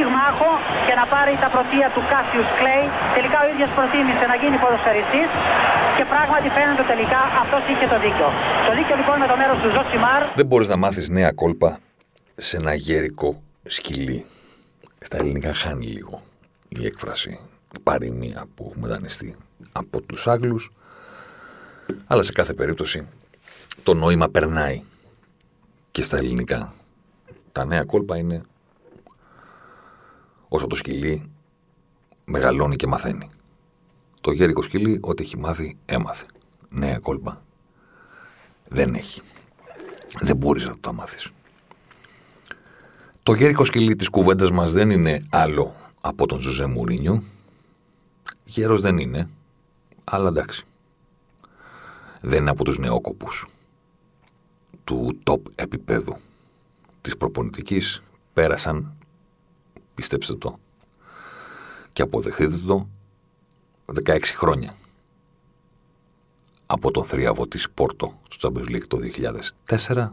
πυγμάχο και να πάρει τα πρωτεία του Κάσιους Κλέι. Τελικά ο ίδιος προτίμησε να γίνει ποδοσφαιριστής και πράγματι φαίνεται τελικά αυτός είχε το δίκιο. Το δίκιο λοιπόν με το μέρος του Ζωσιμάρ. Δεν μπορείς να μάθεις νέα κόλπα σε ένα γέρικο σκυλί. Στα ελληνικά χάνει λίγο η έκφραση, η παροιμία που έχουμε δανειστεί από τους Άγγλους αλλά σε κάθε περίπτωση το νόημα περνάει και στα ελληνικά. Τα νέα κόλπα είναι όσο το σκυλί μεγαλώνει και μαθαίνει. Το γέρικο σκυλί ό,τι έχει μάθει έμαθε. Νέα κόλπα δεν έχει. Δεν μπορείς να το μάθεις. Το γέρικο σκυλί της κουβέντας μας δεν είναι άλλο από τον Ζουζέ Μουρίνιο. Γέρος δεν είναι, αλλά εντάξει δεν είναι από τους νεόκοπους του top επίπεδου της προπονητικής πέρασαν, πιστέψτε το και αποδεχτείτε το, 16 χρόνια από τον θρίαβο της Πόρτο στο Champions League το 2004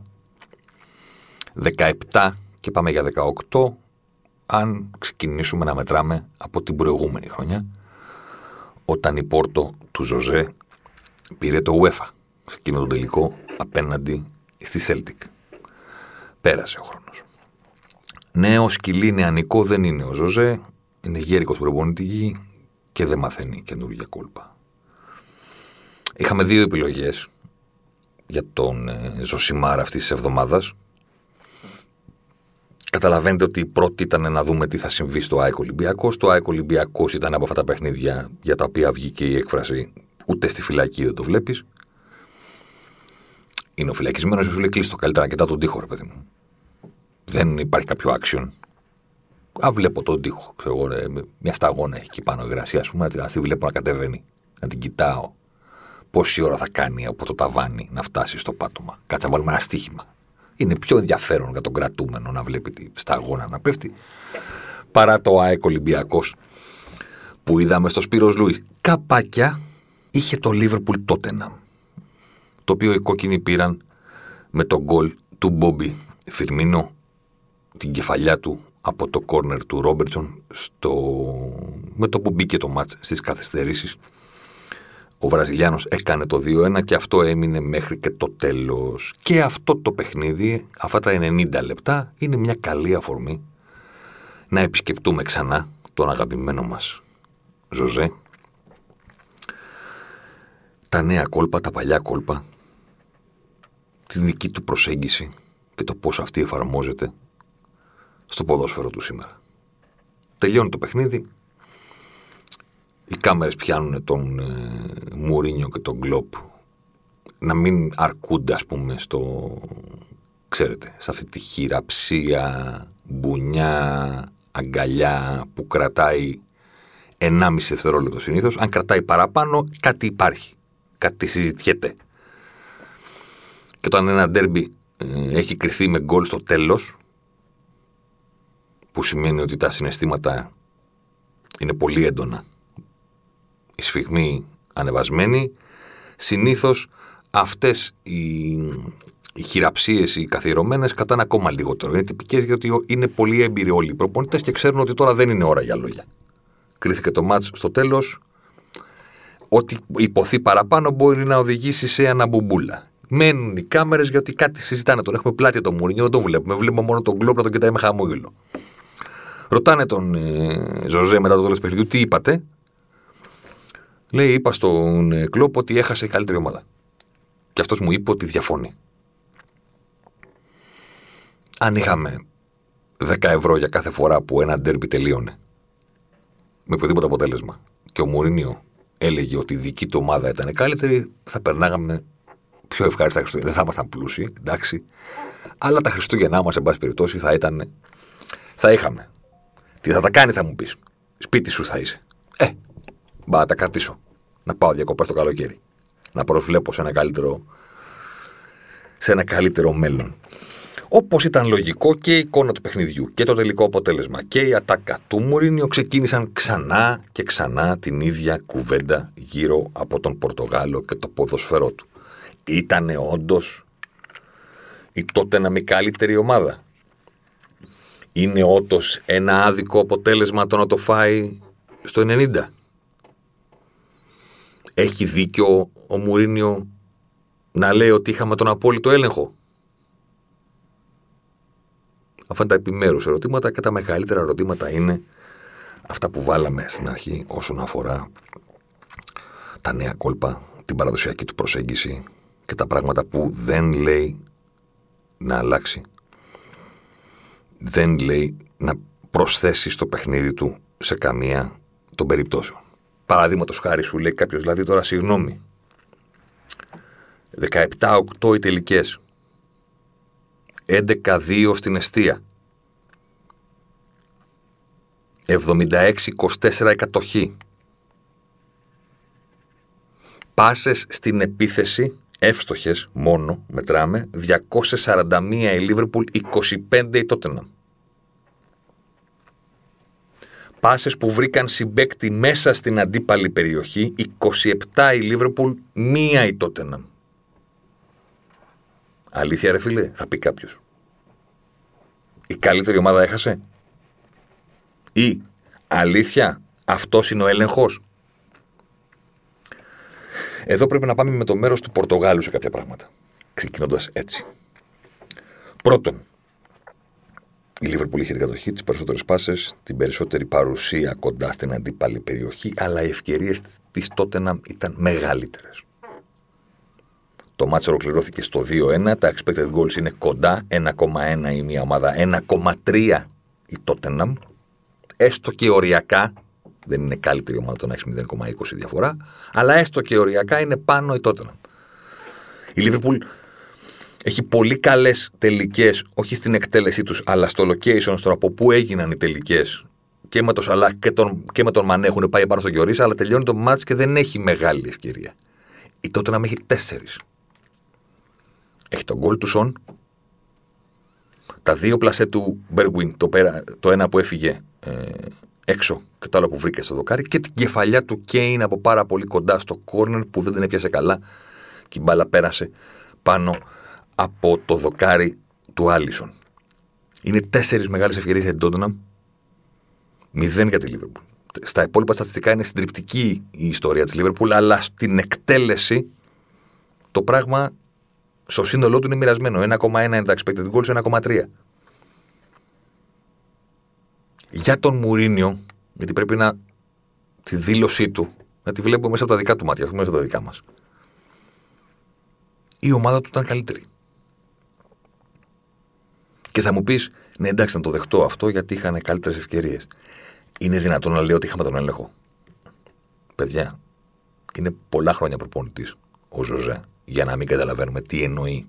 17 και πάμε για 18 αν ξεκινήσουμε να μετράμε από την προηγούμενη χρονιά όταν η Πόρτο του Ζωζέ πήρε το UEFA σε εκείνο τον τελικό απέναντι στη Celtic. Πέρασε ο χρόνος. Νέο σκυλί νεανικό δεν είναι ο Ζωζέ, είναι γέρικος προπονητική και δεν μαθαίνει καινούργια κόλπα. Είχαμε δύο επιλογές για τον ε, Ζωσιμάρα αυτής της εβδομάδας. Καταλαβαίνετε ότι η πρώτη ήταν να δούμε τι θα συμβεί στο ΑΕΚ Ολυμπιακός. Το ΑΕΚ Ολυμπιακός ήταν από αυτά τα παιχνίδια για τα οποία βγήκε η έκφραση Ούτε στη φυλακή δεν το βλέπεις. Είναι ο φυλακισμένο και σου λέει κλείστο καλύτερα να κοιτά τον τοίχο, ρε παιδί μου. Δεν υπάρχει κάποιο action. Α, βλέπω τον τοίχο. Ξέρω εγώ, ρε, μια σταγόνα έχει εκεί πάνω υγρασία, ας πούμε, να τη βλέπω να κατεβαίνει. Να την κοιτάω. Πόση ώρα θα κάνει από το ταβάνι να φτάσει στο πάτωμα. Κάτσε να βάλουμε ένα στοίχημα. Είναι πιο ενδιαφέρον για τον κρατούμενο να βλέπει τη σταγόνα να πέφτει παρά το ΑΕΚ Ολυμπιακός που είδαμε στο Σπύρος Λούι. Καπάκια είχε το Liverpool Tottenham, το οποίο οι κόκκινοι πήραν με τον γκολ του Μπόμπι Φιρμίνο, την κεφαλιά του από το κόρνερ του Ρόμπερτσον στο... με το που μπήκε το μάτς στις καθυστερήσεις. Ο Βραζιλιάνος έκανε το 2-1 και αυτό έμεινε μέχρι και το τέλος. Και αυτό το παιχνίδι, αυτά τα 90 λεπτά, είναι μια καλή αφορμή να επισκεπτούμε ξανά τον αγαπημένο μας Ζωζέ, τα νέα κόλπα, τα παλιά κόλπα, την δική του προσέγγιση και το πώς αυτή εφαρμόζεται στο ποδόσφαιρο του σήμερα. Τελειώνει το παιχνίδι, οι κάμερες πιάνουν τον ε, Μουρίνιο και τον Γκλόπ να μην αρκούνται ας πούμε στο, ξέρετε, σε αυτή τη χειραψία, μπουνιά, αγκαλιά που κρατάει 1,5 δευτερόλεπτο συνήθως. Αν κρατάει παραπάνω κάτι υπάρχει κάτι συζητιέται. Και όταν ένα ντέρμπι ε, έχει κρυθεί με γκολ στο τέλος, που σημαίνει ότι τα συναισθήματα είναι πολύ έντονα, η σφιγμή ανεβασμένη, συνήθως αυτές οι, οι χειραψίες, οι καθιερωμένες, κατάνε ακόμα λιγότερο. Είναι τυπικές γιατί είναι πολύ έμπειροι όλοι οι προπονητές και ξέρουν ότι τώρα δεν είναι ώρα για λόγια. Κρίθηκε το μάτς στο τέλος, ό,τι υποθεί παραπάνω μπορεί να οδηγήσει σε αναμπουμπούλα. Μένουν οι κάμερες γιατί κάτι συζητάνε. Τον έχουμε πλάτη το Μουρινιό, δεν τον βλέπουμε. Βλέπουμε μόνο τον κλόπ να τον κοιτάει με χαμόγελο. Ρωτάνε τον ε, Ζωζέ μετά το τέλος παιχνιδιού, τι είπατε. Λέει, είπα στον ε, κλόπ ότι έχασε η καλύτερη ομάδα. Και αυτός μου είπε ότι διαφωνεί. Αν είχαμε 10 ευρώ για κάθε φορά που ένα ντέρμπι τελείωνε με οποιοδήποτε αποτέλεσμα και ο Μουρίνιο έλεγε ότι η δική του ομάδα ήταν καλύτερη, θα περνάγαμε πιο ευχάριστα Χριστούγεννα. Δεν θα ήμασταν πλούσιοι, εντάξει. Αλλά τα Χριστούγεννά μας, εν πάση περιπτώσει, θα ήταν. Θα είχαμε. Τι θα τα κάνει, θα μου πεις. Σπίτι σου θα είσαι. Ε, μπα τα κρατήσω. να πάω διακοπές το καλοκαίρι. Να προσβλέπω σε ένα καλύτερο, σε ένα καλύτερο μέλλον. Όπως ήταν λογικό και η εικόνα του παιχνιδιού και το τελικό αποτέλεσμα και η ατάκα του Μουρίνιο ξεκίνησαν ξανά και ξανά την ίδια κουβέντα γύρω από τον Πορτογάλο και το ποδοσφαιρό του. Ήτανε όντως η τότε να μη καλύτερη ομάδα. Είναι όντως ένα άδικο αποτέλεσμα το να το φάει στο 90. Έχει δίκιο ο Μουρίνιο να λέει ότι είχαμε τον απόλυτο έλεγχο. Αυτά είναι τα επιμέρους ερωτήματα και τα μεγαλύτερα ερωτήματα είναι αυτά που βάλαμε στην αρχή όσον αφορά τα νέα κόλπα, την παραδοσιακή του προσέγγιση και τα πράγματα που δεν λέει να αλλάξει. Δεν λέει να προσθέσεις στο παιχνίδι του σε καμία των περιπτώσεων. Παραδείγματος χάρη σου λέει κάποιος, δηλαδή τώρα συγγνώμη. 17-8 οι τελικές. 11-2 στην αιστεία. 76-24 εκατοχή. Πάσες στην επίθεση, εύστοχες μόνο, μετράμε, 241 η Λίβερπουλ, 25 η Τότεναμ. Πάσες που βρήκαν συμπέκτη μέσα στην αντίπαλη περιοχή, 27 η Λίβερπουλ, μία η Τότεναμ. Αλήθεια ρε φίλε, θα πει κάποιος. Η καλύτερη ομάδα έχασε; Ή αλήθεια, αυτός είναι ο έλεγχος; Εδώ πρέπει να πάμε με το μέρος του Πορτογάλου σε κάποια πράγματα. Ξεκινώντας έτσι. Πρώτον, η Λίβερπουλ είχε την κατοχή, τις περισσότερες πάσες, την περισσότερη παρουσία κοντά στην αντίπαλη περιοχή, αλλά οι ευκαιρίες της Τότεναμ ήταν μεγαλύτερες. Το μάτσο ολοκληρώθηκε στο 2-1. Τα expected goals είναι κοντά. 1,1 η μία ομάδα, 1,3 η Tottenham. Έστω και οριακά, δεν είναι καλύτερη ομάδα το να έχεις 0,20 διαφορά, αλλά έστω και οριακά είναι πάνω η Tottenham. Η Liverpool έχει πολύ καλές τελικές, όχι στην εκτέλεσή τους, αλλά στο location, στο από πού έγιναν οι τελικές. Και με τον Σαλάχ και, τον, και με τον Μανέ έχουν πάει πάνω στο Γιωρίσα, αλλά τελειώνει το μάτς και δεν έχει μεγάλη ευκαιρία. Η τότε να έχει τέσσερις. Έχει τον γκολ του Σον. Τα δύο πλασέ του Μπεργουίν, το, το ένα που έφυγε ε, έξω και το άλλο που βρήκες στο δοκάρι και την κεφαλιά του Κέιν από πάρα πολύ κοντά στο κόρνερ που δεν την έπιασε καλά και η μπάλα πέρασε πάνω από το δοκάρι του Άλισον. Είναι τέσσερις μεγάλες ευκαιρίες για την Τότεναμ. Μηδέν για τη Λίβερπουλ. Στα υπόλοιπα στατιστικά είναι συντριπτική η ιστορία της Λίβερπουλ, αλλά στην εκτέλεση το πράγμα στο σύνολό του είναι μοιρασμένο. 1,1 είναι τα expected goals, 1,3. Για τον Μουρίνιο, γιατί πρέπει να τη δήλωσή του να τη βλέπουμε μέσα από τα δικά του μάτια, όχι μέσα από τα δικά μας. Η ομάδα του ήταν καλύτερη. Και θα μου πεις, ναι, εντάξει, να το δεχτώ αυτό γιατί είχαν καλύτερες ευκαιρίες. Είναι δυνατόν να λέω ότι είχαμε τον έλεγχο. Παιδιά, είναι πολλά χρόνια προπονητής ο Ζωζέ για να μην καταλαβαίνουμε τι εννοεί.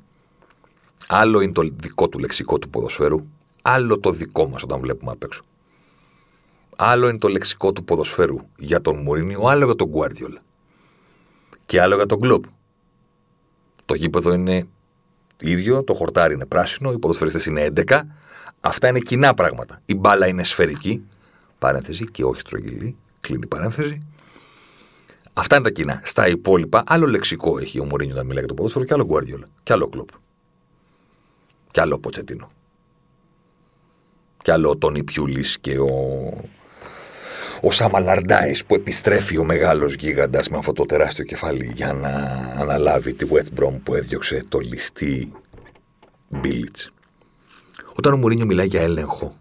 Άλλο είναι το δικό του λεξικό του ποδοσφαίρου, άλλο το δικό μας όταν βλέπουμε απ' έξω. Άλλο είναι το λεξικό του ποδοσφαίρου για τον Μουρίνιο, άλλο για τον Γκουάρδιολα. Και άλλο για τον Κλοπ. Το γήπεδο είναι ίδιο, το χορτάρι είναι πράσινο, οι ποδοσφαιριστές είναι 11. Αυτά είναι κοινά πράγματα. Η μπάλα είναι σφαιρική, παρένθεση και όχι στρογγυλή, κλείνει παρένθεση. Αυτά είναι τα κοινά. Στα υπόλοιπα, άλλο λεξικό έχει ο Μωρίνιο όταν μιλάει για το ποδόσφαιρο και άλλο Γκουάρδιολα. Και άλλο κλοπ. Και άλλο Ποτσετίνο. Και άλλο ο Τόνι Πιούλη και ο. Ο Σαμαλαρντάη που επιστρέφει ο μεγάλος γίγαντας με αυτό το τεράστιο κεφάλι για να αναλάβει τη West Brom που έδιωξε το ληστή Μπίλιτς. Όταν ο Μουρίνιο μιλάει για έλεγχο,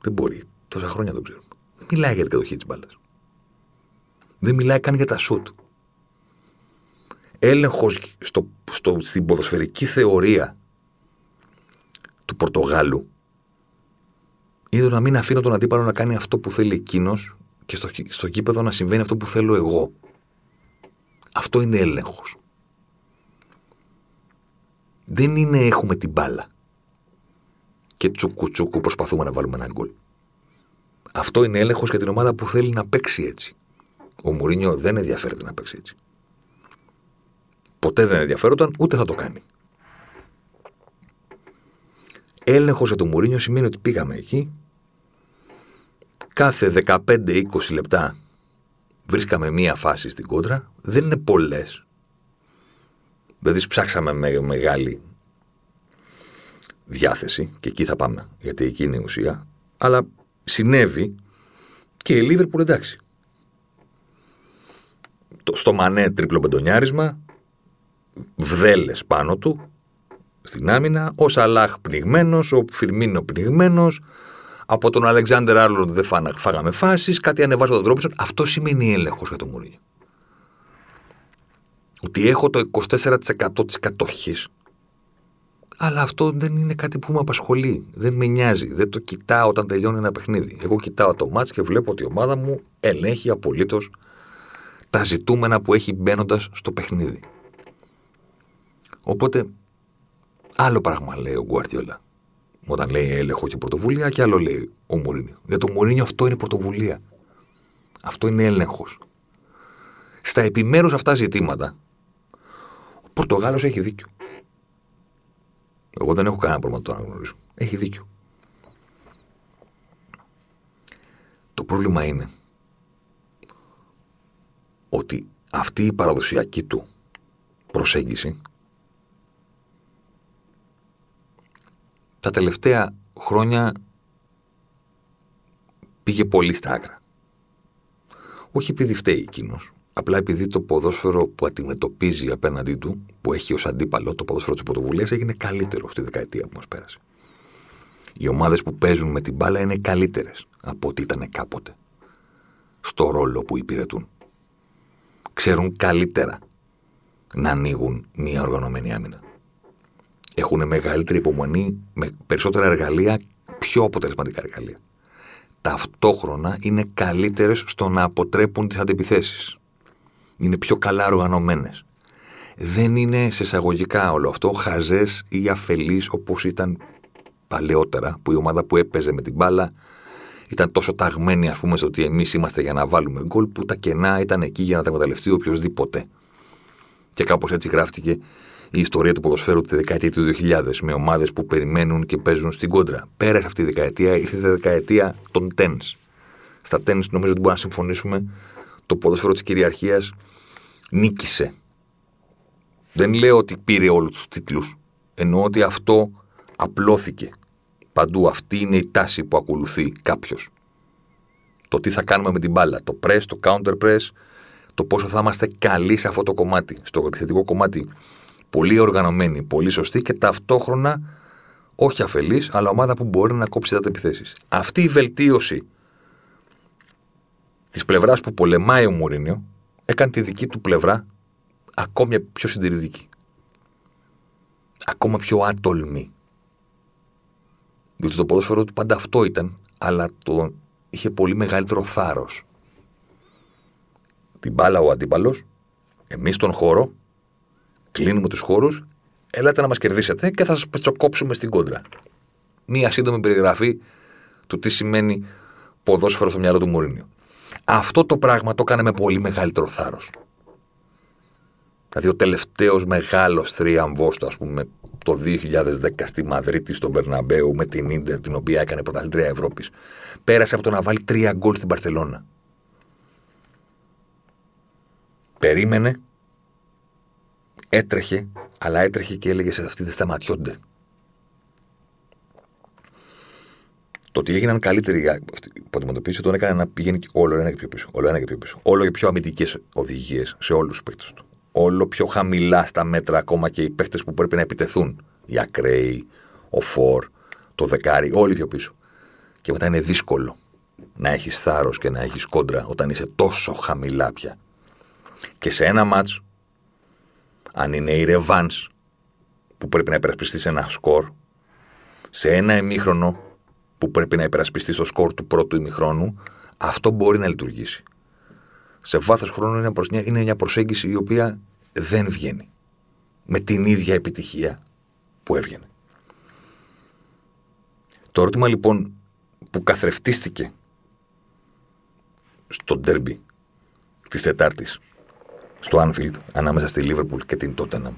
δεν μπορεί. Τόσα χρόνια το ξέρουμε. Δεν μιλάει για την κατοχή της μπάλας. Δεν μιλάει καν για τα σουτ. Έλεγχος στο, στο, στην ποδοσφαιρική θεωρία του Πορτογάλου είναι το να μην αφήνω τον αντίπαλο να κάνει αυτό που θέλει εκείνος και στο, στο κήπεδο να συμβαίνει αυτό που θέλω εγώ. Αυτό είναι έλεγχος. Δεν είναι έχουμε την μπάλα και τσούκου τσούκου προσπαθούμε να βάλουμε ένα γκολ. Αυτό είναι έλεγχος για την ομάδα που θέλει να παίξει έτσι Ο Μουρίνιο δεν ενδιαφέρεται να παίξει έτσι. Ποτέ δεν ενδιαφέρονταν, ούτε θα το κάνει. Έλεγχος για το Μουρίνιο σημαίνει ότι πήγαμε εκεί. Κάθε 15-20 λεπτά βρίσκαμε μία φάση στην κόντρα. Δεν είναι πολλές. Δεν τι ψάξαμε με μεγάλη διάθεση και εκεί θα πάμε, γιατί εκεί είναι η ουσία. Αλλά συνέβη και η Λίβερπουλ εντάξει. Στο Μανέ τρίπλο πεντονιάρισμα, βδέλες πάνω του, στην άμυνα, ο Σαλάχ πνιγμένος, ο Φιρμίνο πνιγμένος, από τον Αλεξάνδρ Άρλοντ δεν φάγαμε φάσεις, κάτι ανεβάζω τον τρόπο. Αυτό σημαίνει έλεγχος για το Μουρίνιο. Ότι έχω το 24% της κατοχής αλλά αυτό δεν είναι κάτι που με απασχολεί. Δεν με νοιάζει. Δεν το κοιτάω όταν τελειώνει ένα παιχνίδι. Εγώ κοιτάω το μάτς και βλέπω ότι η ομάδα μου ελέγχει απολύτως τα ζητούμενα που έχει μπαίνοντας στο παιχνίδι. Οπότε, άλλο πράγμα λέει ο Γκουαρτιόλα. Όταν λέει έλεγχο και πρωτοβουλία, και άλλο λέει ο Μουρίνιο. Για το Μουρίνιο αυτό είναι πρωτοβουλία. Αυτό είναι έλεγχος. Στα επιμέρους αυτά ζητήματα, ο Πορτογάλος έχει δίκιο. Εγώ δεν έχω κανένα πρόβλημα να το αναγνωρίσω. Έχει δίκιο. Το πρόβλημα είναι ότι αυτή η παραδοσιακή του προσέγγιση τα τελευταία χρόνια πήγε πολύ στα άκρα. Όχι επειδή φταίει εκείνος, Απλά επειδή το ποδόσφαιρο που αντιμετωπίζει απέναντί του, που έχει ως αντίπαλο το ποδόσφαιρο της πρωτοβουλία, έγινε καλύτερο στη δεκαετία που μας πέρασε. Οι ομάδες που παίζουν με την μπάλα είναι καλύτερες από ό,τι ήταν κάποτε. Στο ρόλο που υπηρετούν. Ξέρουν καλύτερα να ανοίγουν μια οργανωμένη άμυνα. Έχουν μεγαλύτερη υπομονή, με περισσότερα εργαλεία, πιο αποτελεσματικά εργαλεία. Ταυτόχρονα είναι καλύτερες στο να αποτρέπουν τις αντιπιθέσεις είναι πιο καλά οργανωμένες. Δεν είναι σε εισαγωγικά όλο αυτό χαζές ή αφελείς όπως ήταν παλαιότερα, που η ομάδα που έπαιζε με την μπάλα ήταν τόσο ταγμένη, ας πούμε, στο ότι εμείς είμαστε για να βάλουμε γκολ, που τα κενά ήταν εκεί για να τα εκμεταλλευτεί οποιοδήποτε. Και κάπως έτσι γράφτηκε η ιστορία του ποδοσφαίρου τη δεκαετία του 2000, με ομάδες που περιμένουν και παίζουν στην κόντρα. Πέρασε αυτή η δεκαετία, ήρθε η δεκαετία των tens. Στα tens νομίζω ότι μπορούμε να συμφωνήσουμε το ποδόσφαιρο της κυριαρχίας νίκησε. Δεν λέω ότι πήρε όλους τους τίτλους. Εννοώ ότι αυτό απλώθηκε. Παντού αυτή είναι η τάση που ακολουθεί κάποιος. Το τι θα κάνουμε με την μπάλα. Το press, το counter press, το πόσο θα είμαστε καλοί σε αυτό το κομμάτι, στο επιθετικό κομμάτι. Πολύ οργανωμένοι, πολύ σωστοί και ταυτόχρονα όχι αφελής, αλλά ομάδα που μπορεί να κόψει τα επιθέσεις. Αυτή η βελτίωση της πλευράς που πολεμάει ο Μουρίνιο έκανε τη δική του πλευρά ακόμη πιο συντηρητική. Ακόμα πιο άτολμη. Διότι το ποδόσφαιρο του πάντα αυτό ήταν, αλλά το είχε πολύ μεγαλύτερο θάρρος. Την μπάλα ο αντίπαλος, εμείς τον χώρο, κλείνουμε τους χώρους, έλατε να μας κερδίσετε και θα σας πετσοκόψουμε στην κόντρα. Μία σύντομη περιγραφή του τι σημαίνει ποδόσφαιρο στο μυαλό του Μουρίνιο. Αυτό το πράγμα το έκανε με πολύ μεγαλύτερο θάρρος. Δηλαδή ο τελευταίο μεγάλος θρίαμβό του, ας πούμε, το 2010 στη Μαδρίτη, στον Περναμπέου, με την ντερ, την οποία έκανε πρωταθλητρία Ευρώπης, πέρασε από το να βάλει τρία γκολ στην Παρσελώνα. Περίμενε, έτρεχε, αλλά έτρεχε και έλεγε σε αυτοί δεν σταματιόνται. Το ότι έγιναν καλύτεροι που αντιμετωπίσει τον έκανε να πηγαίνει όλο ένα και πιο πίσω. Όλο ένα και πιο πίσω. Όλο και πιο αμυντικές οδηγίες σε όλους τους παίκτες του. Όλο πιο χαμηλά στα μέτρα ακόμα και οι παίκτες που πρέπει να επιτεθούν. Οι ακραίοι, ο Φορ, το δεκάρι, όλοι πιο πίσω. Και μετά είναι δύσκολο να έχεις θάρρος και να έχεις κόντρα όταν είσαι τόσο χαμηλά πια. Και σε ένα μάτς, αν είναι η ρεβάν που πρέπει να υπερασπιστείς ένα σκορ, σε ένα ημίχρονο που πρέπει να υπερασπιστείς στο σκορ του πρώτου ημιχρόνου, αυτό μπορεί να λειτουργήσει. Σε βάθος χρόνου είναι, μια, είναι μια προσέγγιση η οποία δεν βγαίνει με την ίδια επιτυχία που έβγαινε. Το ερώτημα λοιπόν που καθρεφτίστηκε στο ντέρμπι της Τετάρτης στο Anfield ανάμεσα στη Liverpool και την Tottenham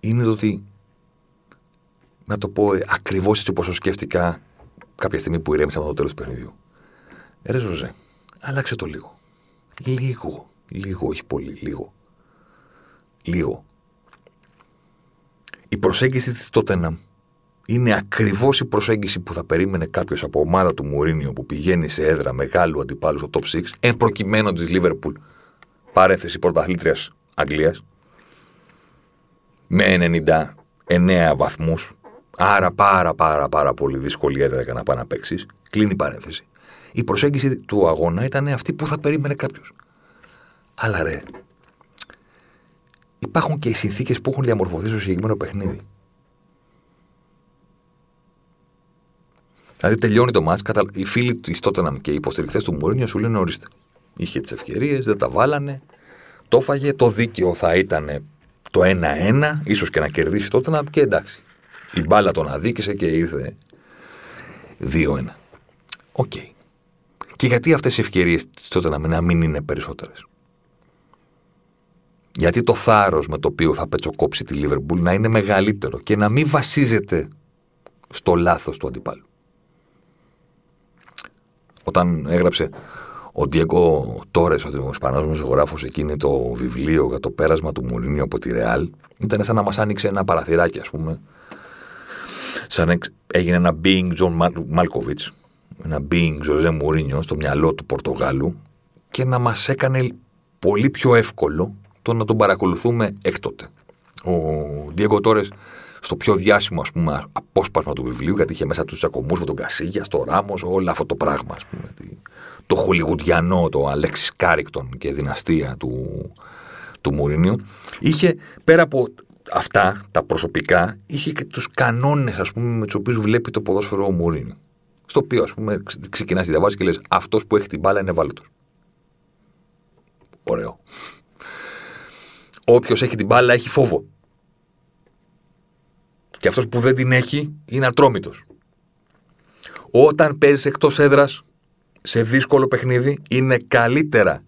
είναι το ότι να το πω ακριβώς έτσι όπως το σκέφτηκα κάποια στιγμή που ηρέμησα από το τέλος του παιχνιδιού. Ρε Ζωζέ, άλλαξε το λίγο. Λίγο. Λίγο, όχι πολύ. Λίγο. Λίγο. Η προσέγγιση της Tottenham είναι ακριβώς η προσέγγιση που θα περίμενε κάποιος από ομάδα του Μουρίνιο που πηγαίνει σε έδρα μεγάλου αντιπάλου στο top 6, εν προκειμένου της Liverpool, παρένθεση πρωταθλήτριας Αγγλίας, με 99 βαθμούς. Άρα πάρα πάρα πάρα πολύ δύσκολη έδρα για να πάει να παίξει. Κλείνει η παρένθεση. Η προσέγγιση του αγώνα ήταν αυτή που θα περίμενε κάποιος. Αλλά ρε, υπάρχουν και οι συνθήκες που έχουν διαμορφωθεί στο συγκεκριμένο παιχνίδι. Δηλαδή τελειώνει το μάτς, κατα... οι φίλοι τη Τότεναμ και οι υποστηρικτές του Μουρίνιο σου λένε ορίστε. Είχε τις ευκαιρίες, δεν τα βάλανε. Το έφαγε. Το δίκαιο θα ήταν το 1-1, ίσως και να κερδίσει τότε και εντάξει. Η μπάλα τον αδίκησε και ήρθε 2-1. OK. Okay. Και γιατί αυτές οι ευκαιρίες της Τότεναμ είναι περισσότερες; Γιατί το θάρρος με το οποίο θα πετσοκόψει τη Λίβερπουλ να είναι μεγαλύτερο και να μην βασίζεται στο λάθος του αντιπάλου; Όταν έγραψε ο Ντιέγκο Τόρες, ο Ισπανός δημοσιογράφος, εκείνο το βιβλίο για το πέρασμα του Μουρίνιο από τη Ρεάλ, ήταν σαν να μας άνοιξε ένα παραθυράκι, ας πούμε. Σαν έγινε ένα being John Malkovich, ένα being José Μουρίνιο στο μυαλό του Πορτογάλου και να μας έκανε πολύ πιο εύκολο το να τον παρακολουθούμε έκτοτε. Ο Ντιέγκο Τόρες στο πιο διάσημο ας πούμε, απόσπασμα του βιβλίου, γιατί είχε μέσα τους τσακωμούς με τον Κασίγιας, τον Ράμος, όλο αυτό το πράγμα. Ας πούμε, το χολιγουντιανό, το Αλέξις Κάρινγκτον και δυναστεία του, του Μουρίνιου. Είχε πέρα από αυτά τα προσωπικά, είχε και τους κανόνες με τους οποίους βλέπει το ποδόσφαιρο ο Μουρίνιο. Στο οποίο, ας πούμε, ξεκινάς τη διαβάση και λες: Αυτός που έχει την μπάλα είναι ευάλωτος. Ωραίο. Όποιος έχει την μπάλα έχει φόβο. Και αυτός που δεν την έχει είναι ατρόμητος. Όταν παίζεις εκτός έδρας σε δύσκολο παιχνίδι, είναι καλύτερα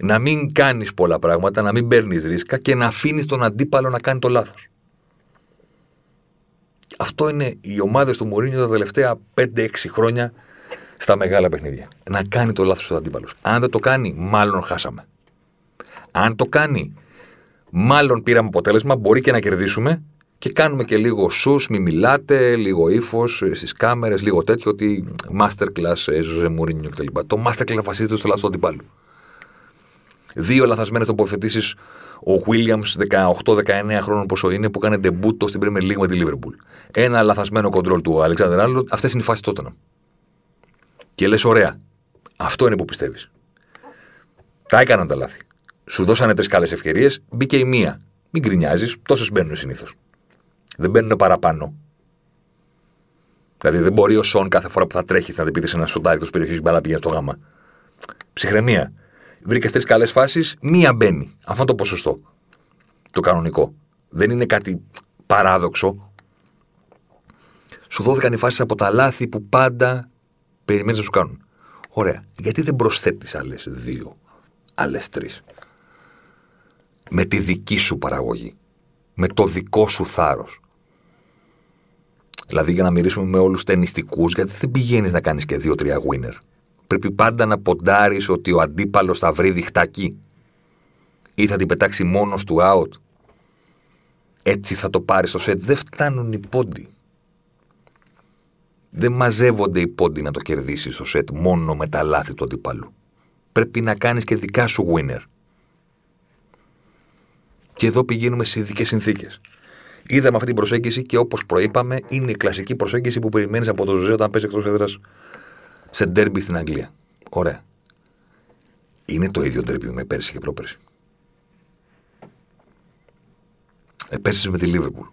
να μην κάνεις πολλά πράγματα, να μην παίρνεις ρίσκα και να αφήνεις τον αντίπαλο να κάνει το λάθος. Αυτό είναι οι ομάδες του Μωρίνιο τα τελευταία 5-6 χρόνια στα μεγάλα παιχνίδια. Να κάνει το λάθος του αντίπαλος. Αν δεν το κάνει, μάλλον χάσαμε. Αν το κάνει, μάλλον πήραμε αποτέλεσμα, μπορεί και να κερδίσουμε και κάνουμε και λίγο σου, μη μιλάτε, λίγο ύφος στις κάμερες, λίγο τέτοιο ότι masterclass Ζωζέ Μουρίνιο κτλ. Το masterclass βασίζεται στο λάθος του αντιπάλου. Δύο λαθασμένες τοποθετήσεις ο Williams 18-19 χρόνων πόσο είναι που κάνει ντεμπούτο στην Premier League με τη Liverpool. Ένα λαθασμένο κοντρόλ του Αλεξάνδρου Άλλο, αυτές είναι οι φάσεις τότε. Και λες, ωραία. Αυτό είναι που πιστεύεις. Τα έκαναν τα λάθη. Σου δώσανε τρεις καλές ευκαιρίες, μπήκε η μία. Μην γκρινιάζεις, τόσες μπαίνουν συνήθως. Δεν μπαίνουν παραπάνω. Δηλαδή δεν μπορεί ο Σον κάθε φορά που θα τρέχεις να την σε ένα σουτάρι του περιοχής μπάλα πηγαίνεις στο γάμα. Ψυχραιμία. Βρήκες τρεις καλές φάσεις, μία μπαίνει. Αυτό είναι το ποσοστό. Το κανονικό. Δεν είναι κάτι παράδοξο. Σου δόθηκαν οι φάσεις από τα λάθη που πάντα περιμένεις να σου κάνουν. Ωραία. Γιατί δεν προσθέτεις άλλες δύο, άλλες τρεις; Με τη δική σου παραγωγή. Με το δικό σου θάρρος. Δηλαδή για να μιλήσουμε με όλους ταινιστικούς, γιατί δεν πηγαίνεις να κάνεις και δύο-τρία winner. Πρέπει πάντα να ποντάρεις ότι ο αντίπαλος θα βρει διχτάκι ή θα την πετάξει μόνος του out. Έτσι θα το πάρεις στο σετ. Δεν φτάνουν οι πόντι. Δεν μαζεύονται οι πόντι να το κερδίσεις στο σετ μόνο με τα λάθη του αντιπάλου. Πρέπει να κάνεις και δικά σου winner. Και εδώ πηγαίνουμε σε ειδικές συνθήκες. Είδαμε αυτή την προσέγγιση και όπως προείπαμε, είναι η κλασική προσέγγιση που περιμένεις από το Ζωζέ όταν παίζει εκτός έδρας σε ντέρμπι στην Αγγλία. Ωραία. Είναι το ίδιο ντέρμπι με πέρσι και πρόπερσι. Επέστησε με τη Λίβερπουλ.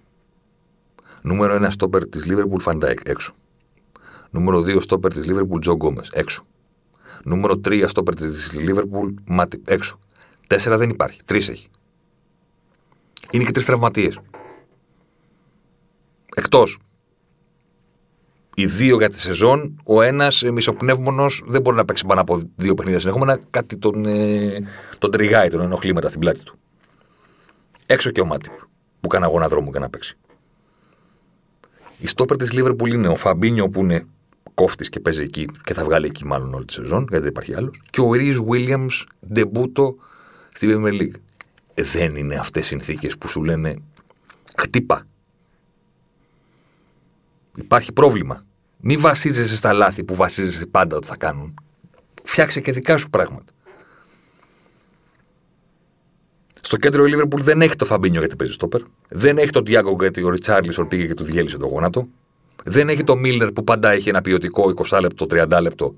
Νούμερο 1 στόπερ της Λίβερπουλ Φαν Ντάικ έξω. Νούμερο 2 στόπερ της Λίβερπουλ Τζο Γκόμες έξω. Νούμερο 3 στόπερ της Λίβερπουλ Μάτι έξω. 4 δεν υπάρχει. 3 έχει. Είναι και τρεις τραυματίες. Εκτός. οι δύο για τη σεζόν, ο ένας μισοπνεύμονος δεν μπορεί να παίξει πάνω από δύο παιχνίδια συνεχόμενα. Κάτι τον, ε, τον τριγάει, τον ενοχλεί μετά στην πλάτη του. Έξω και ο Μάτι που κάνει αγώνα δρόμου και να παίξει. Η στόπερ της Λίβερπουλ είναι ο Φαμπίνιο που είναι κόφτης και παίζει εκεί και θα βγάλει εκεί μάλλον όλη τη σεζόν, γιατί δεν υπάρχει άλλος. Και ο Ρίζ Βίλιαμς ντεμπούτο στη Premier League. Ε, δεν είναι αυτές συνθήκες που σου λένε χτύπα. Υπάρχει πρόβλημα. Μη βασίζεσαι στα λάθη που βασίζεσαι πάντα ότι θα κάνουν. Φτιάξε και δικά σου πράγματα. Στο κέντρο η Λίβερπουλ δεν έχει το Φαμπίνιο γιατί παίζει στόπερ. Δεν έχει τον Τιάγκο γιατί ο Ριτσάρλισον πήγε και του διέλυσε το γόνατο. Δεν έχει το Μίλνερ που πάντα έχει ένα ποιοτικό 20 λεπτό, 30 λεπτό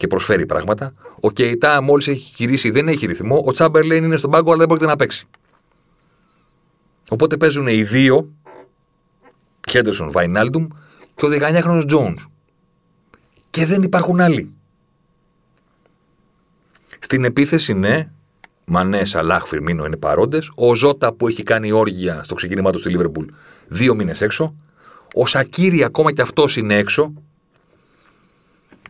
και προσφέρει πράγματα. Ο Κεϊτά μόλις έχει γυρίσει δεν έχει ρυθμό. Ο Τσάμπερλέν είναι στον πάγκο αλλά δεν μπορείτε να παίξει. Οπότε παίζουν οι δύο, Χέντερσον Βαϊνάλντουμ και ο 19χρονο Τζόουν. Και δεν υπάρχουν άλλοι. Στην επίθεση, ναι, Μανέ, Σαλάχ, Φιρμίνο είναι παρόντες. Ο Ζώτα που έχει κάνει όργια στο ξεκίνημά του στη Λίβερπουλ δύο μήνες έξω. Ο Σακύρι ακόμα και αυτός είναι έξω.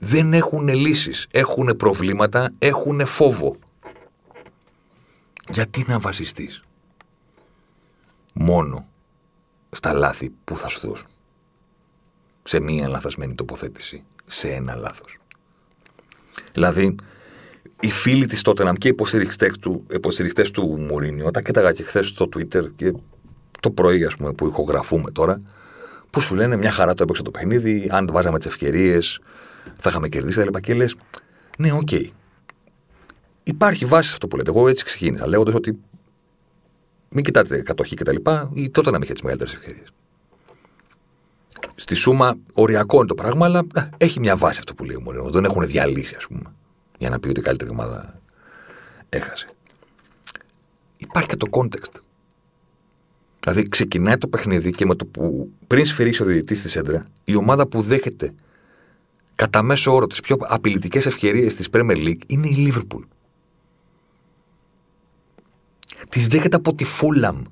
Δεν έχουν λύσεις. Έχουν προβλήματα, έχουν φόβο. Γιατί να βασιστείς; Μόνο στα λάθη που θα σου δώσουν. Σε μία λαθασμένη τοποθέτηση. Σε ένα λάθος. Δηλαδή, οι φίλοι της Τότεναμ και οι υποστηριχτές του, υποστηριχτές του Μουρίνιο, όταν κοίταγα και χθες στο Twitter και το πρωί, ας πούμε, που ηχογραφούμε τώρα, που σου λένε μια χαρά το έπαιξε το παιχνίδι, αν βάζαμε τις ευκαιρίες, θα είχαμε κερδίσει τα Και λες, ναι, OK. Okay. Υπάρχει βάση αυτό που λέτε. Εγώ έτσι ξεκίνησα, λέγοντας ότι μην κοιτάτε κατοχή κτλ. η Τότεναμ είχε τις μεγαλύτερες ευκαιρίες. Στη σούμα, οριακό είναι το πράγμα, αλλά έχει μια βάση αυτό που λέει ο Μωρέο. Δεν έχουν διαλύσει, ας πούμε για να πει ότι η καλύτερη ομάδα έχασε. Υπάρχει και το context. Δηλαδή, ξεκινάει το παιχνίδι και με το που πριν σφυρίξει ο διαιτητής στη σέντρα, η ομάδα που δέχεται κατά μέσο όρο τις πιο απειλητικές ευκαιρίες της Premier League είναι η Liverpool. Τις δέχεται από τη Fulham.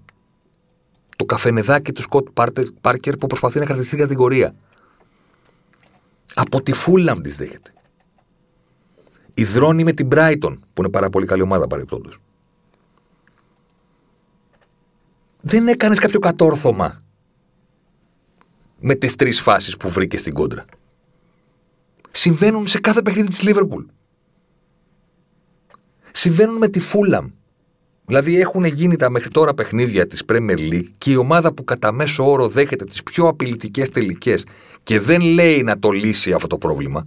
Το καφενεδάκι του Σκοτ Πάρκερ που προσπαθεί να κρατηθεί την κατηγορία. Από τη Fulham τις δέχεται. Ιδρώνει με την Brighton, που είναι πάρα πολύ καλή ομάδα παρεπτόντω. Δεν έκανες κάποιο κατόρθωμα με τις τρεις φάσεις που βρήκες στην κόντρα. Συμβαίνουν σε κάθε παιχνίδι της Λίβερπουλ. Συμβαίνουν με τη Φούλαμ. Δηλαδή έχουν γίνει τα μέχρι τώρα παιχνίδια της Premier League και η ομάδα που κατά μέσο όρο δέχεται τις πιο απειλητικές τελικές και δεν λέει να το λύσει αυτό το πρόβλημα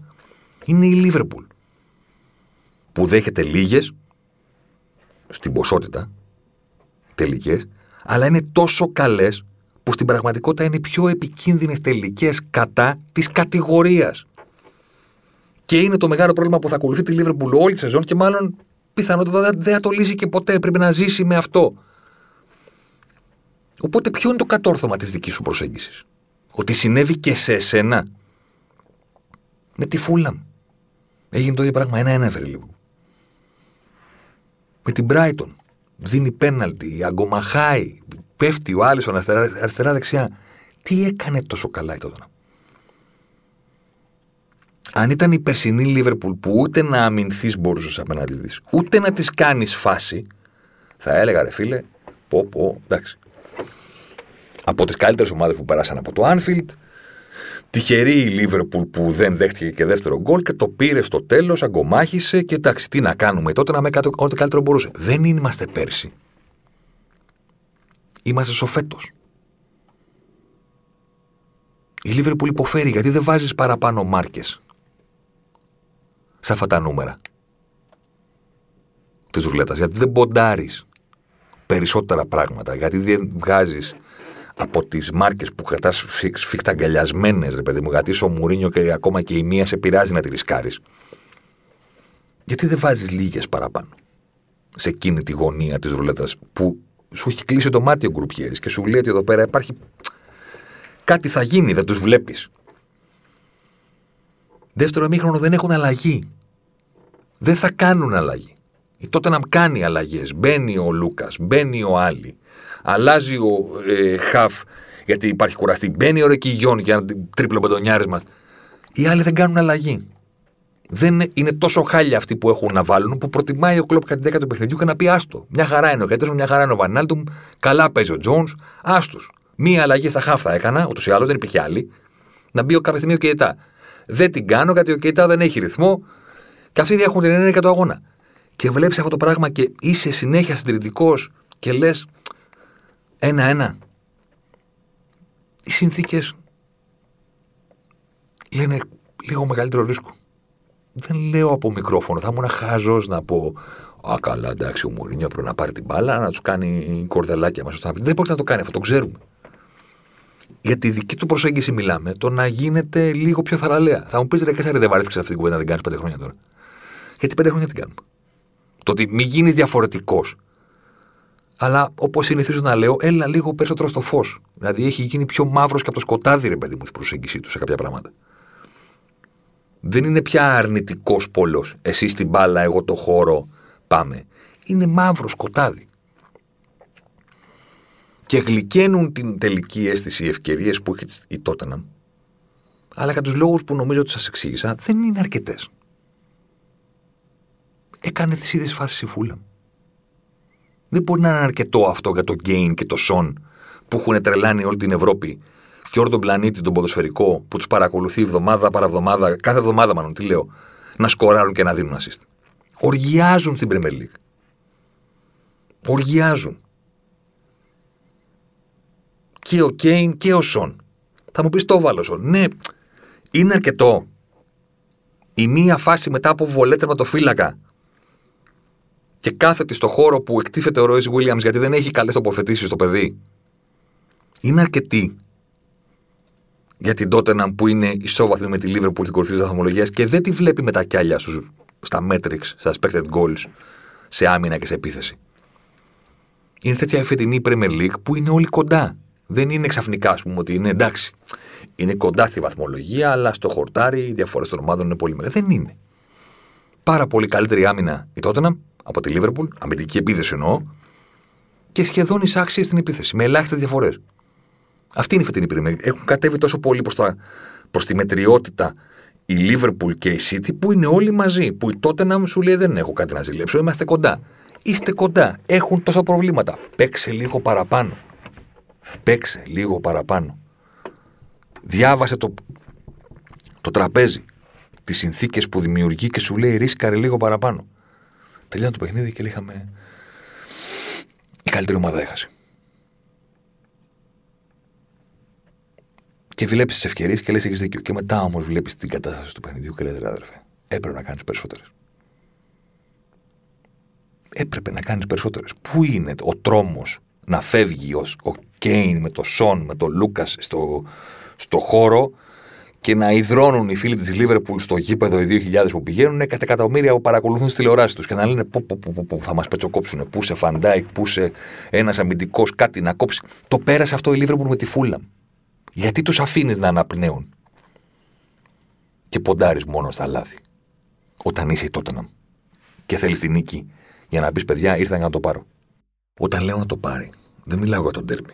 είναι η Λίβερπουλ που δέχεται λίγες στην ποσότητα τελικές, αλλά είναι τόσο καλές που στην πραγματικότητα είναι οι πιο επικίνδυνες τελικές κατά της κατηγορίας. Και είναι το μεγάλο πρόβλημα που θα ακολουθεί τη Λίβερπουλ όλη τη σεζόν και μάλλον πιθανότατα δεν θα το λύσει και ποτέ. Πρέπει να ζήσει με αυτό. Οπότε ποιο είναι το κατόρθωμα της δικής σου προσέγγισης; Ότι συνέβη και σε εσένα. Με τη Φούλαμ. Έγινε το ίδιο πράγμα. Ένα-ένα έφερε λίγο με την Brighton. Δίνει πέναλτι, αγκομαχάει, πέφτει ο Άλισον αριστερά-δεξιά. Τι έκανε τόσο καλά η τότε. Αν ήταν η περσινή Λίβερπουλ που ούτε να αμυνθείς μπορούσες απέναντι της, ούτε να της κάνεις φάση, θα έλεγα ρε φίλε, πω πω, εντάξει. Από τις καλύτερες ομάδες που περάσαν από το Anfield, Τυχερή η Λίβερπουλ που δεν δέχτηκε και δεύτερο γκολ και το πήρε στο τέλος, αγκομάχησε και εντάξει, τι να κάνουμε τότε να με κάτω ό,τι καλύτερο μπορούσε. Δεν είμαστε πέρσι. Είμαστε στο φέτος. Η Λίβερπουλ υποφέρει γιατί δεν βάζεις παραπάνω μάρκες σε αυτά τα νούμερα της ρουλέτας. Γιατί δεν ποντάρεις περισσότερα πράγματα. Γιατί δεν βγάζεις από τις μάρκες που κρατάς σφιχταγκαλιασμένε, ρε παιδί μου, γιατί ο Μουρίνιο και ακόμα και η μία σε πειράζει να τη ρισκάρεις. Γιατί δεν βάζεις λίγες παραπάνω σε εκείνη τη γωνία της ρουλέτας που σου έχει κλείσει το μάτι ο γκρουπιέρης και σου λέει ότι εδώ πέρα υπάρχει. Κάτι θα γίνει, δεν τους βλέπεις. Δεύτερο εμίχρονο δεν έχουν αλλαγή. Δεν θα κάνουν αλλαγή. Η τότε να κάνει αλλαγές. Μπαίνει ο Λούκας, μπαίνει ο Άλλη. Αλλάζει ο ε, Χαφ γιατί υπάρχει κουραστή. Μπαίνει ο Ρεκιγιόν για ένα τρίπλο μπεντονιάρισμα. Οι άλλοι δεν κάνουν αλλαγή. Δεν είναι τόσο χάλια αυτοί που έχουν να βάλουν που προτιμάει ο Κλοπ κατά τη 10 του παιχνιδιού και να πει άστο. Μια χαρά είναι ο Κέτερσον, μια χαρά είναι ο Βανάλτουμ, καλά παίζει ο Τζόουν, άστος. Μία αλλαγή στα χάφτα έκανα, ούτως ή άλλως δεν υπήρχε άλλη. Να μπει ο κάποια στιγμή ο Κέιτα. Δεν την κάνω γιατί ο Κέιτα δεν έχει ρυθμό και αυτοί έχουν την ενέργεια του αγώνα. Και βλέπεις αυτό το πράγμα και είσαι συνέχεια συντηρητικός και λες ένα-ένα. Οι συνθήκες λένε λίγο μεγαλύτερο ρίσκο. Δεν λέω από μικρόφωνο, θα ήμουν χάζο να πω Α, καλά, εντάξει, ο Μουρίνιο πρέπει να πάρει την μπάλα, να τους κάνει κορδελάκια μας. Δεν μπορεί να το κάνει αυτό, το ξέρουμε. Για τη δική του προσέγγιση μιλάμε, το να γίνεται λίγο πιο θαραλέα. Θα μου πεις ρε, Κέσσαρη, δεν βαρέθηκες αυτή την κουβέντα, δεν κάνεις πέντε χρόνια τώρα. Γιατί πέντε χρόνια τι κάνουμε. Το ότι μην γίνεις διαφορετικός. Αλλά όπως συνηθίζω να λέω, έλα λίγο περισσότερο στο φως. Δηλαδή έχει γίνει πιο μαύρος και από το σκοτάδι, ρε παιδί μου, τη προσέγγιση του σε κάποια πράγματα. Δεν είναι πια αρνητικός πόλος. Εσύ στην μπάλα, εγώ το χώρο, πάμε. Είναι μαύρο σκοτάδι και γλυκαίνουν την τελική αίσθηση, οι ευκαιρίες που έχεις η Τότεναμ, αλλά για τους λόγους που νομίζω ότι σας εξήγησα, δεν είναι αρκετές. Έκανε τις ίδιες φάσεις η Φούλα. Δεν μπορεί να είναι αρκετό αυτό για το Γκέιν και το Σον που έχουν τρελάνει όλη την Ευρώπη και όλο τον πλανήτη, τον ποδοσφαιρικό, που τους παρακολουθεί εβδομάδα παραβδομάδα, κάθε εβδομάδα μάλλον, τι λέω, να σκοράρουν και να δίνουν assist. Οργιάζουν στην Premier League. Οργιάζουν και ο Κέιν και ο Σον. Θα μου πεις το βάλω Σον. Ναι, είναι αρκετό. Η μία φάση μετά από βολέτευμα το φύλακα και κάθεται στο χώρο που εκτίθεται ο Ρόις Βίλιαμς γιατί δεν έχει καλές τοποθετήσεις στο παιδί. Είναι αρκετή για την Τότεναμ που είναι ισόβαθμη με τη Λίβερπουλ στην κορυφή της βαθμολογίας και δεν τη βλέπει με τα κιάλια σου στα metrics, στα expected goals, σε άμυνα και σε επίθεση. Είναι τέτοια η φετινή Premier League που είναι όλοι κοντά δεν είναι ξαφνικά, ας πούμε, ότι είναι εντάξει. Είναι κοντά στη βαθμολογία, αλλά στο χορτάρι οι διαφορές των ομάδων είναι πολύ μεγάλες. Δεν είναι. Πάρα πολύ καλύτερη άμυνα η Τότενα από τη Λίβερπουλ, αμυντική επίθεση εννοώ, και σχεδόν εισάξια στην επίθεση, με ελάχιστες διαφορές. Αυτή είναι η φετινή περίμενη. Έχουν κατέβει τόσο πολύ προς τη μετριότητα η Λίβερπουλ και η City που είναι όλοι μαζί. Που η Τότενα σου λέει δεν έχω κάτι να ζηλέψω, είμαστε κοντά. Είστε κοντά. Έχουν τόσα προβλήματα. Παίξε λίγο παραπάνω. Παίξε λίγο παραπάνω. Διάβασε το, το τραπέζι. Τις συνθήκες που δημιουργεί και σου λέει ρίσκαρε λίγο παραπάνω. Τελειώνει το παιχνίδι και είχαμε. Η καλύτερη ομάδα έχασε. Και βλέπεις τις ευκαιρίες και λες: Έχεις δίκιο. Και μετά όμως βλέπεις την κατάσταση του παιχνιδιού και λες: Αδερφέ, έπρεπε να κάνεις περισσότερες. Έπρεπε να κάνεις περισσότερες. Πού είναι ο τρόμος να φεύγει ο, ο Κέιν με το Σον, με τον Λούκας στο, στο χώρο και να ιδρώνουν οι φίλοι της Λίβερπουλ στο γήπεδο οι 2.000 που πηγαίνουν και τα εκατομμύρια που παρακολουθούν τις τηλεοράσεις τους και να λένε πω, πω, πω, πω, θα μας πετσοκόψουν. Πού σε Φαν Ντάικ, πού σε ένας αμυντικός κάτι να κόψει. Το πέρασε αυτό η Λίβερπουλ με τη φούλα. Γιατί τους αφήνεις να αναπνέουν και ποντάρεις μόνο στα λάθη. Όταν είσαι η Τότεναμ και θέλεις την νίκη για να πεις παιδιά, ήρθα να το πάρω. Όταν λέω να το πάρει, δεν μιλάω για τον τέρμι.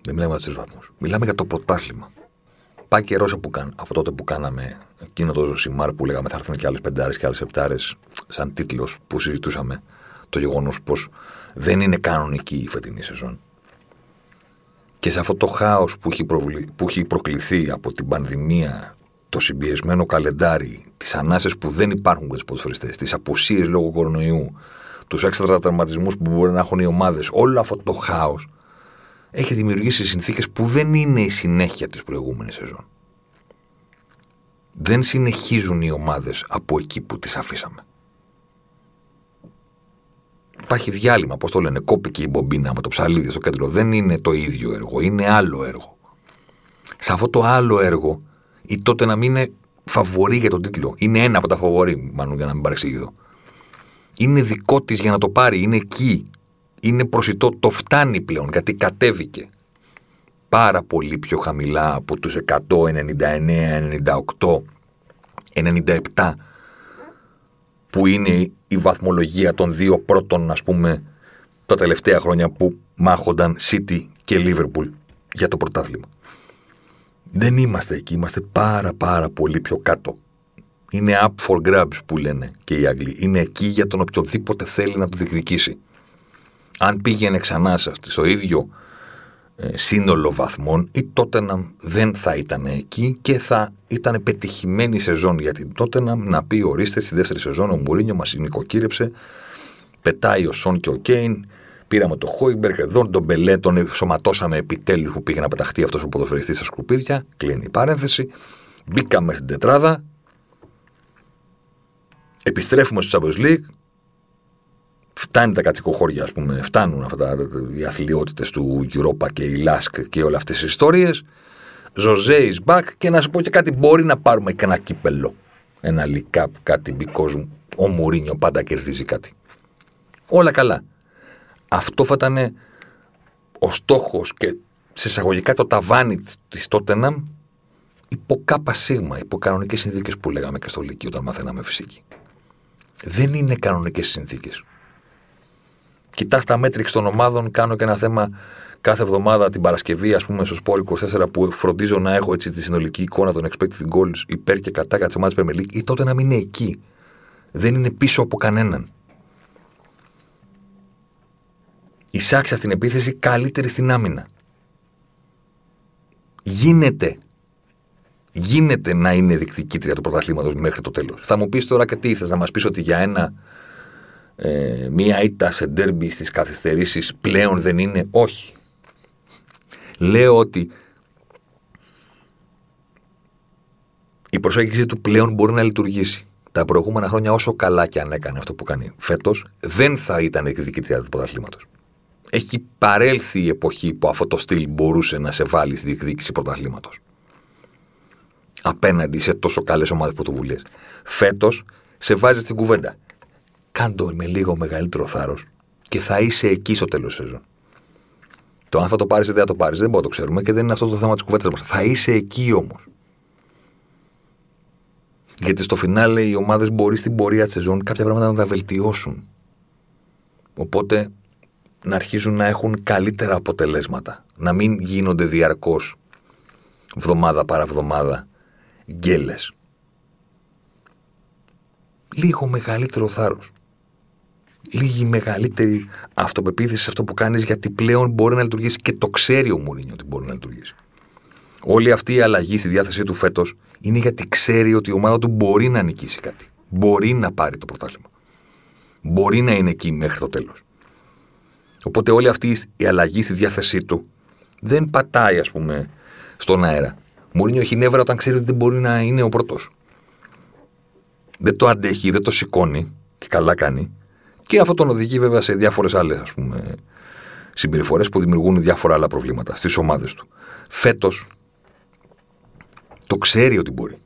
Δεν μιλάμε για τους βαθμούς. Μιλάμε για το πρωτάθλημα. Πάει καιρός από, από τότε που κάναμε εκείνο το Ζωσιμάρ που λέγαμε θα έρθουν και άλλες πεντάρες και άλλες επτάρες, σαν τίτλος που συζητούσαμε το γεγονός πως δεν είναι κανονική η φετινή σεζόν. Και σε αυτό το χάος που, έχει που έχει προκληθεί από την πανδημία, το συμπιεσμένο καλεντάρι, τις ανάσες που δεν υπάρχουν για τους ποδοσφαιριστές, τις απουσίες λόγω κορονοϊού, τους έξτρα τραυματισμούς που μπορεί να έχουν οι ομάδες, όλο αυτό το χάος έχει δημιουργήσει συνθήκες που δεν είναι η συνέχεια της προηγούμενης σεζόν. Δεν συνεχίζουν οι ομάδες από εκεί που τις αφήσαμε. Υπάρχει διάλειμμα, πώς το λένε, κόπηκε η μπομπίνα με το ψαλίδι στο κέντρο. Δεν είναι το ίδιο έργο, είναι άλλο έργο. Σε αυτό το άλλο έργο, η τότε να μην είναι φαβορή για τον τίτλο. Είναι ένα από τα φαβορή, μάλλον για να μην παρεξηγηθώ είναι δικό της για να το πάρει, είναι εκεί. Είναι προσιτό, το φτάνει πλέον γιατί κατέβηκε πάρα πολύ πιο χαμηλά από τους 100, 99, 98, 97 που είναι η βαθμολογία των δύο πρώτων, ας πούμε, τα τελευταία χρόνια που μάχονταν City και Liverpool για το πρωτάθλημα. Δεν είμαστε εκεί, είμαστε πάρα πάρα πολύ πιο κάτω. Είναι up for grabs που λένε και οι Άγγλοι. Είναι εκεί για τον οποιοδήποτε θέλει να το διεκδικήσει. Αν πήγαινε ξανά στο ίδιο ε, σύνολο βαθμών, η Τότεναμ δεν θα ήταν εκεί και θα ήταν πετυχημένη σεζόν για την Τότεναμ να πει ορίστε στη δεύτερη σεζόν ο Μουρίνιο μας νοικοκύρεψε, πετάει ο Σον και ο Κέιν, πήραμε το Χόιμπεργκ, εδώ τον Μπελέ τον σωματώσαμε επιτέλους που πήγε να πεταχτεί αυτός ο ποδοσφαιριστής στα σκουπίδια, κλείνει η παρένθεση, μπήκαμε στην τετράδα, επιστρέφουμε στο Champions League, φτάνει τα κατσικοχώρια, ας πούμε, φτάνουν αυτά τα, οι αθλειότητες του Europa και η Λάσκ και όλες αυτές τις ιστορίες. Ζωζέ is back και να σου πω και κάτι, μπορεί να πάρουμε και ένα κύπελο. Ένα λικάπ, κάτι because ο Μουρίνιο πάντα κερδίζει κάτι. Όλα καλά. Αυτό θα ήταν ο στόχος και σε εισαγωγικά το ταβάνι της Τότεναμ υπό κάπα σίγμα, υπό κανονικές συνθήκες που λέγαμε και στο Λυκείο όταν μαθαίναμε φυσική. Δεν είναι κανονικές συνθήκες. Κοιτάς τα μέτρηξ των ομάδων, κάνω και ένα θέμα κάθε εβδομάδα την Παρασκευή, ας πούμε, στο Σπόρ 24, που φροντίζω να έχω έτσι τη συνολική εικόνα των expected goals υπέρ και κατά κατά της ομάδας Premier League, ή τότε να μην είναι εκεί. Δεν είναι πίσω από κανέναν. Η Σάξα στην επίθεση καλύτερη στην άμυνα. Γίνεται. Γίνεται να είναι διεκδικήτρια του πρωταθλήματος μέχρι το τέλος. Θα μου πεις τώρα και τι θε να μας πεις ότι για ένα ε, μία ήττα σε ντέρμπι στις καθυστερήσεις πλέον δεν είναι; Όχι. Λέω ότι η προσέγγιση του πλέον μπορεί να λειτουργήσει. Τα προηγούμενα χρόνια, όσο καλά και αν έκανε αυτό που κάνει φέτος, δεν θα ήταν εκδικητήρια του πρωταθλήματος. Έχει παρέλθει η εποχή που αυτό το στυλ μπορούσε να σε βάλει στη διεκδίκηση πρωταθλήματος. Απέναντι σε τόσο καλές ομάδες πρωτοβουλίες. Φέτος σε βάζει στην κουβέντα κάντο με λίγο μεγαλύτερο θάρρος και θα είσαι εκεί στο τέλος της σεζόν. Το αν θα το πάρεις ή δεν θα το πάρεις, δεν μπορούμε να το ξέρουμε και δεν είναι αυτό το θέμα της κουβέντας μας. Θα είσαι εκεί όμως. Γιατί στο φινάλε οι ομάδες μπορεί στην πορεία της σεζόν κάποια πράγματα να τα βελτιώσουν. Οπότε να αρχίζουν να έχουν καλύτερα αποτελέσματα. Να μην γίνονται διαρκώς βδομάδα παρά βδομάδα γκέλες. Λίγο μεγαλύτερο θάρρος λίγη μεγαλύτερη αυτοπεποίθηση σε αυτό που κάνεις, γιατί πλέον μπορεί να λειτουργήσει και το ξέρει ο Μουρίνιο ότι μπορεί να λειτουργήσει. Όλη αυτή η αλλαγή στη διάθεσή του φέτος είναι γιατί ξέρει ότι η ομάδα του μπορεί να νικήσει κάτι. Μπορεί να πάρει το πρωτάθλημα. Μπορεί να είναι εκεί μέχρι το τέλος. Οπότε όλη αυτή η αλλαγή στη διάθεσή του δεν πατάει, ας πούμε, στον αέρα. Μουρίνιο έχει νεύρα όταν ξέρει ότι δεν μπορεί να είναι ο πρώτος. Δεν το αντέχει, δεν το σηκώνει και καλά κάνει. Και αυτό τον οδηγεί βέβαια σε διάφορες άλλες συμπεριφορές που δημιουργούν διάφορα άλλα προβλήματα στις ομάδες του. Φέτος το ξέρει ότι μπορεί.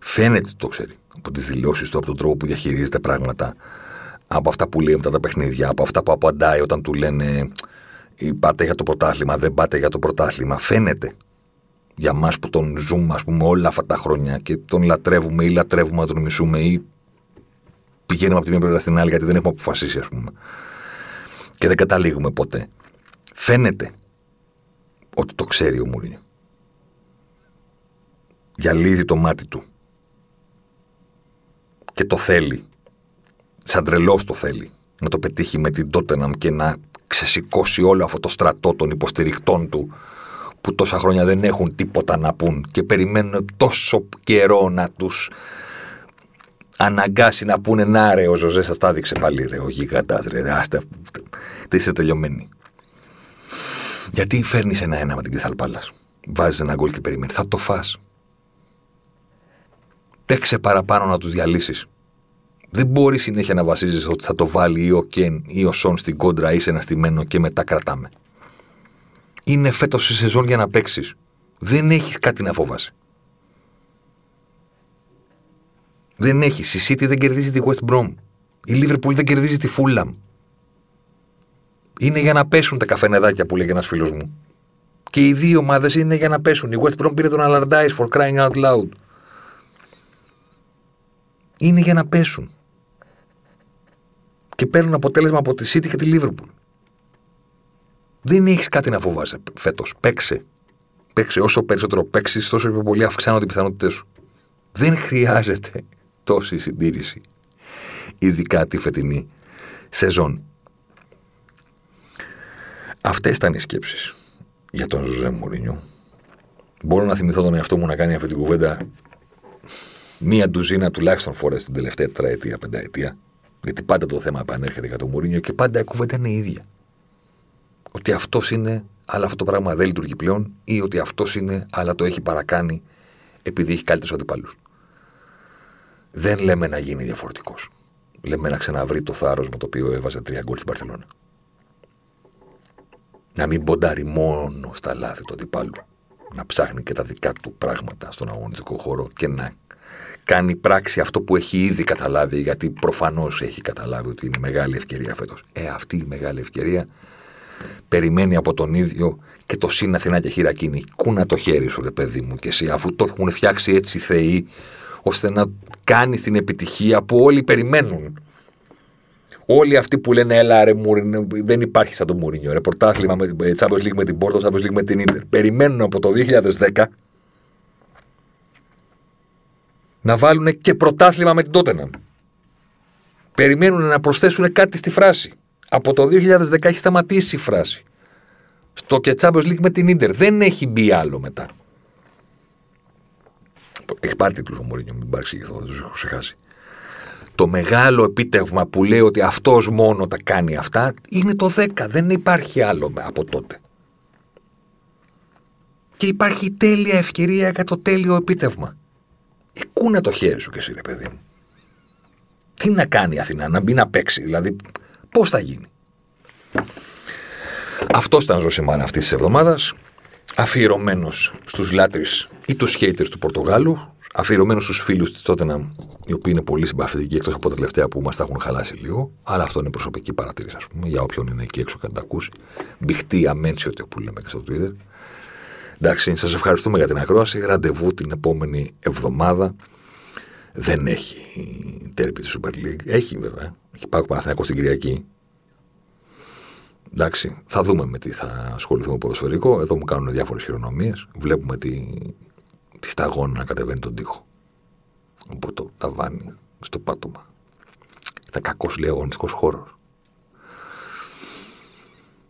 Φαίνεται ότι το ξέρει. Από τις δηλώσεις του, από τον τρόπο που διαχειρίζεται πράγματα, από αυτά που λέει μετά τα παιχνίδια, από αυτά που απαντάει όταν του λένε πάτε για το πρωτάθλημα, δεν πάτε για το πρωτάθλημα. Φαίνεται για μας που τον ζούμε, ας πούμε, όλα αυτά τα χρόνια και τον λατρεύουμε ή λατρεύουμε να τον μισούμε ή πηγαίνουμε από τη μία πλευρά στην άλλη γιατί δεν έχουμε αποφασίσει, ας πούμε. Και δεν καταλήγουμε ποτέ. Φαίνεται ότι το ξέρει ο Μουρίνιο. Γυαλίζει το μάτι του. Και το θέλει. Σαν τρελός το θέλει. Να το πετύχει με την Τότεναμ και να ξεσηκώσει όλο αυτό το στρατό των υποστηρικτών του που τόσα χρόνια δεν έχουν τίποτα να πούν και περιμένουν τόσο καιρό να τους αναγκάσει να πούνε να ρε ο Ζωζέ σας τα έδειξε πάλι ρε ο γίγαντας ρε άστε είστε τελειωμένοι. Γιατί φέρνεις ένα-ένα με την Κρυθάλ Πάλας. Βάζεις ένα γκολ και περιμένεις. Θα το φας. Παίξε παραπάνω να τους διαλύσεις. Δεν μπορείς συνέχεια να βασίζεις ότι θα το βάλει ή ο Κεν ή ο Σον στην κόντρα ή σε ένα στημένο και μετά κρατάμε. Είναι φέτος η σεζόν για να παίξεις. Δεν έχεις κάτι να φοβάσει. Δεν έχεις. Η City δεν κερδίζει τη West Brom. Η Liverpool δεν κερδίζει τη Fulham. Είναι για να πέσουν τα καφενεδάκια που λέγει ένας φίλος μου. Και οι δύο ομάδες είναι για να πέσουν. Η West Brom πήρε τον Allardyce for crying out loud. Είναι για να πέσουν. και παίρνουν αποτέλεσμα από τη City και τη Liverpool. Δεν έχεις κάτι να φοβάσαι φέτος. Παίξε. Παίξε. Όσο περισσότερο παίξεις, τόσο πιο πολύ αυξάνονται οι πιθανότητές σου. Δεν χρειάζεται τόση συντήρηση. Ειδικά τη φετινή σεζόν. Αυτές ήταν οι σκέψεις για τον Ζωζέ Μουρίνιο. Μπορώ να θυμηθώ τον εαυτό μου να κάνει αυτή την κουβέντα μία ντουζίνα τουλάχιστον φορές την τελευταία τετραετία, πενταετία. Γιατί πάντα το θέμα επανέρχεται για τον Μουρίνιο και πάντα η κουβέντα είναι η ίδια. Ότι αυτός είναι, αλλά αυτό το πράγμα δεν λειτουργεί πλέον, ή ότι αυτός είναι, αλλά το έχει παρακάνει επειδή έχει καλύτερους αντιπάλους. Δεν λέμε να γίνει διαφορετικός. Λέμε να ξαναβρει το θάρρος με το οποίο έβαζε τρία γκολ στην Παρσελόνα. Να μην ποντάρει μόνο στα λάθη του αντιπάλου. Να ψάχνει και τα δικά του πράγματα στον αγωνιστικό χώρο και να κάνει πράξη αυτό που έχει ήδη καταλάβει, γιατί προφανώς έχει καταλάβει ότι είναι μεγάλη ευκαιρία φέτος. Ε, αυτή η μεγάλη ευκαιρία περιμένει από τον ίδιο και το συν Αθηνά και χειρακίνη. Κούνα το χέρι σου, ρε παιδί μου, και εσύ, αφού το έχουν φτιάξει έτσι οι Θεοί, ώστε να κάνει την επιτυχία που όλοι περιμένουν. Όλοι αυτοί που λένε Έλα, ρε Μουρίνιο, δεν υπάρχει σαν το Μουρίνιο. Ρε πρωτάθλημα με την Champions League με την Πόρτο, Champions League με την Ιντερ. Περιμένουν από το 2010 να βάλουν και πρωτάθλημα με την Τότεναμ. Περιμένουν να προσθέσουν κάτι στη φράση. Από το 2010 έχει σταματήσει η φράση. Στο και Champions League με την Ιντερ. Δεν έχει μπει άλλο μετά. Έχει πάρει τίτλους ο Μωρίνιο, μην παρεξηγηθώ, δεν τους έχω ξεχάσει. Το μεγάλο επίτευγμα που λέει ότι αυτός μόνο τα κάνει αυτά είναι το 10. Δεν υπάρχει άλλο από τότε. Και υπάρχει τέλεια ευκαιρία για το τέλειο επίτευγμα. Εκούνε το χέρι σου και εσύ, ρε παιδί μου. Τι να κάνει η Αθηνά, να μπει να παίξει, δηλαδή πώς θα γίνει. Αυτός ήταν ζωσιμάνα αυτής της εβδομάδας. Αφιερωμένος στους λάτρε ή τους χέιτερ του Πορτογάλου. Αφιερωμένος στους φίλους της Τότεναμ, οι οποίοι είναι πολύ συμπαθητικοί εκτός από τα τελευταία που μας τα έχουν χαλάσει λίγο. Αλλά αυτό είναι προσωπική παρατήρηση, ας πούμε, για όποιον είναι εκεί έξω και να τα ακούσει. Μπιχτή αμένσιο που λέμε και στο Twitter. Εντάξει, σας ευχαριστούμε για την ακρόαση. Ραντεβού την επόμενη εβδομάδα. Δεν έχει τέρπι τη Super League. Έχει βέβαια. Έχει πάει Παναθηναϊκός στην Κυριακή. Εντάξει, θα δούμε με τι θα ασχοληθούμε με ποδοσφαιρικό. Εδώ μου κάνουν διάφορες χειρονομίες. Βλέπουμε τη, τη σταγόνα να κατεβαίνει τον τοίχο. Από το ταβάνι στο πάτωμα. Ήταν κακός λέει αγωνιστικός χώρος.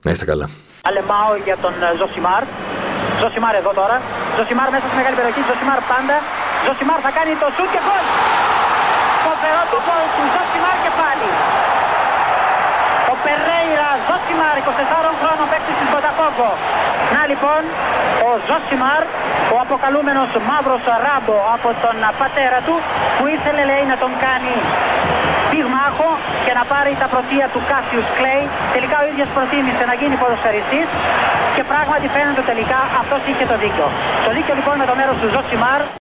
Να είστε καλά. Αλεμάω για τον Ζωσιμάρ. Ζωσιμάρ εδώ τώρα. Ζωσιμάρ μέσα στη μεγάλη περιοχή. Ζωσιμάρ πάντα. Ζωσιμάρ θα κάνει το σουτ και γκολ. Φοβερό το γκολ του Ζωσιμάρ και πάλι. Ο Περέιρα Ζωσιμάρ, 24 χρόνων παίκτης της Μποταφόγκο. Να λοιπόν, ο Ζωσιμάρ, ο αποκαλούμενος μαύρος ράμπο από τον πατέρα του, που ήθελε λέει να τον κάνει πυγμάχο και να πάρει τα πρωτεία του Κάσιους Κλέι. Τελικά ο ίδιος προτίμησε να γίνει ποδοσφαιριστής και πράγματι φαίνεται τελικά αυτός είχε το δίκιο. Το δίκιο λοιπόν με το μέρος του Ζωσιμάρ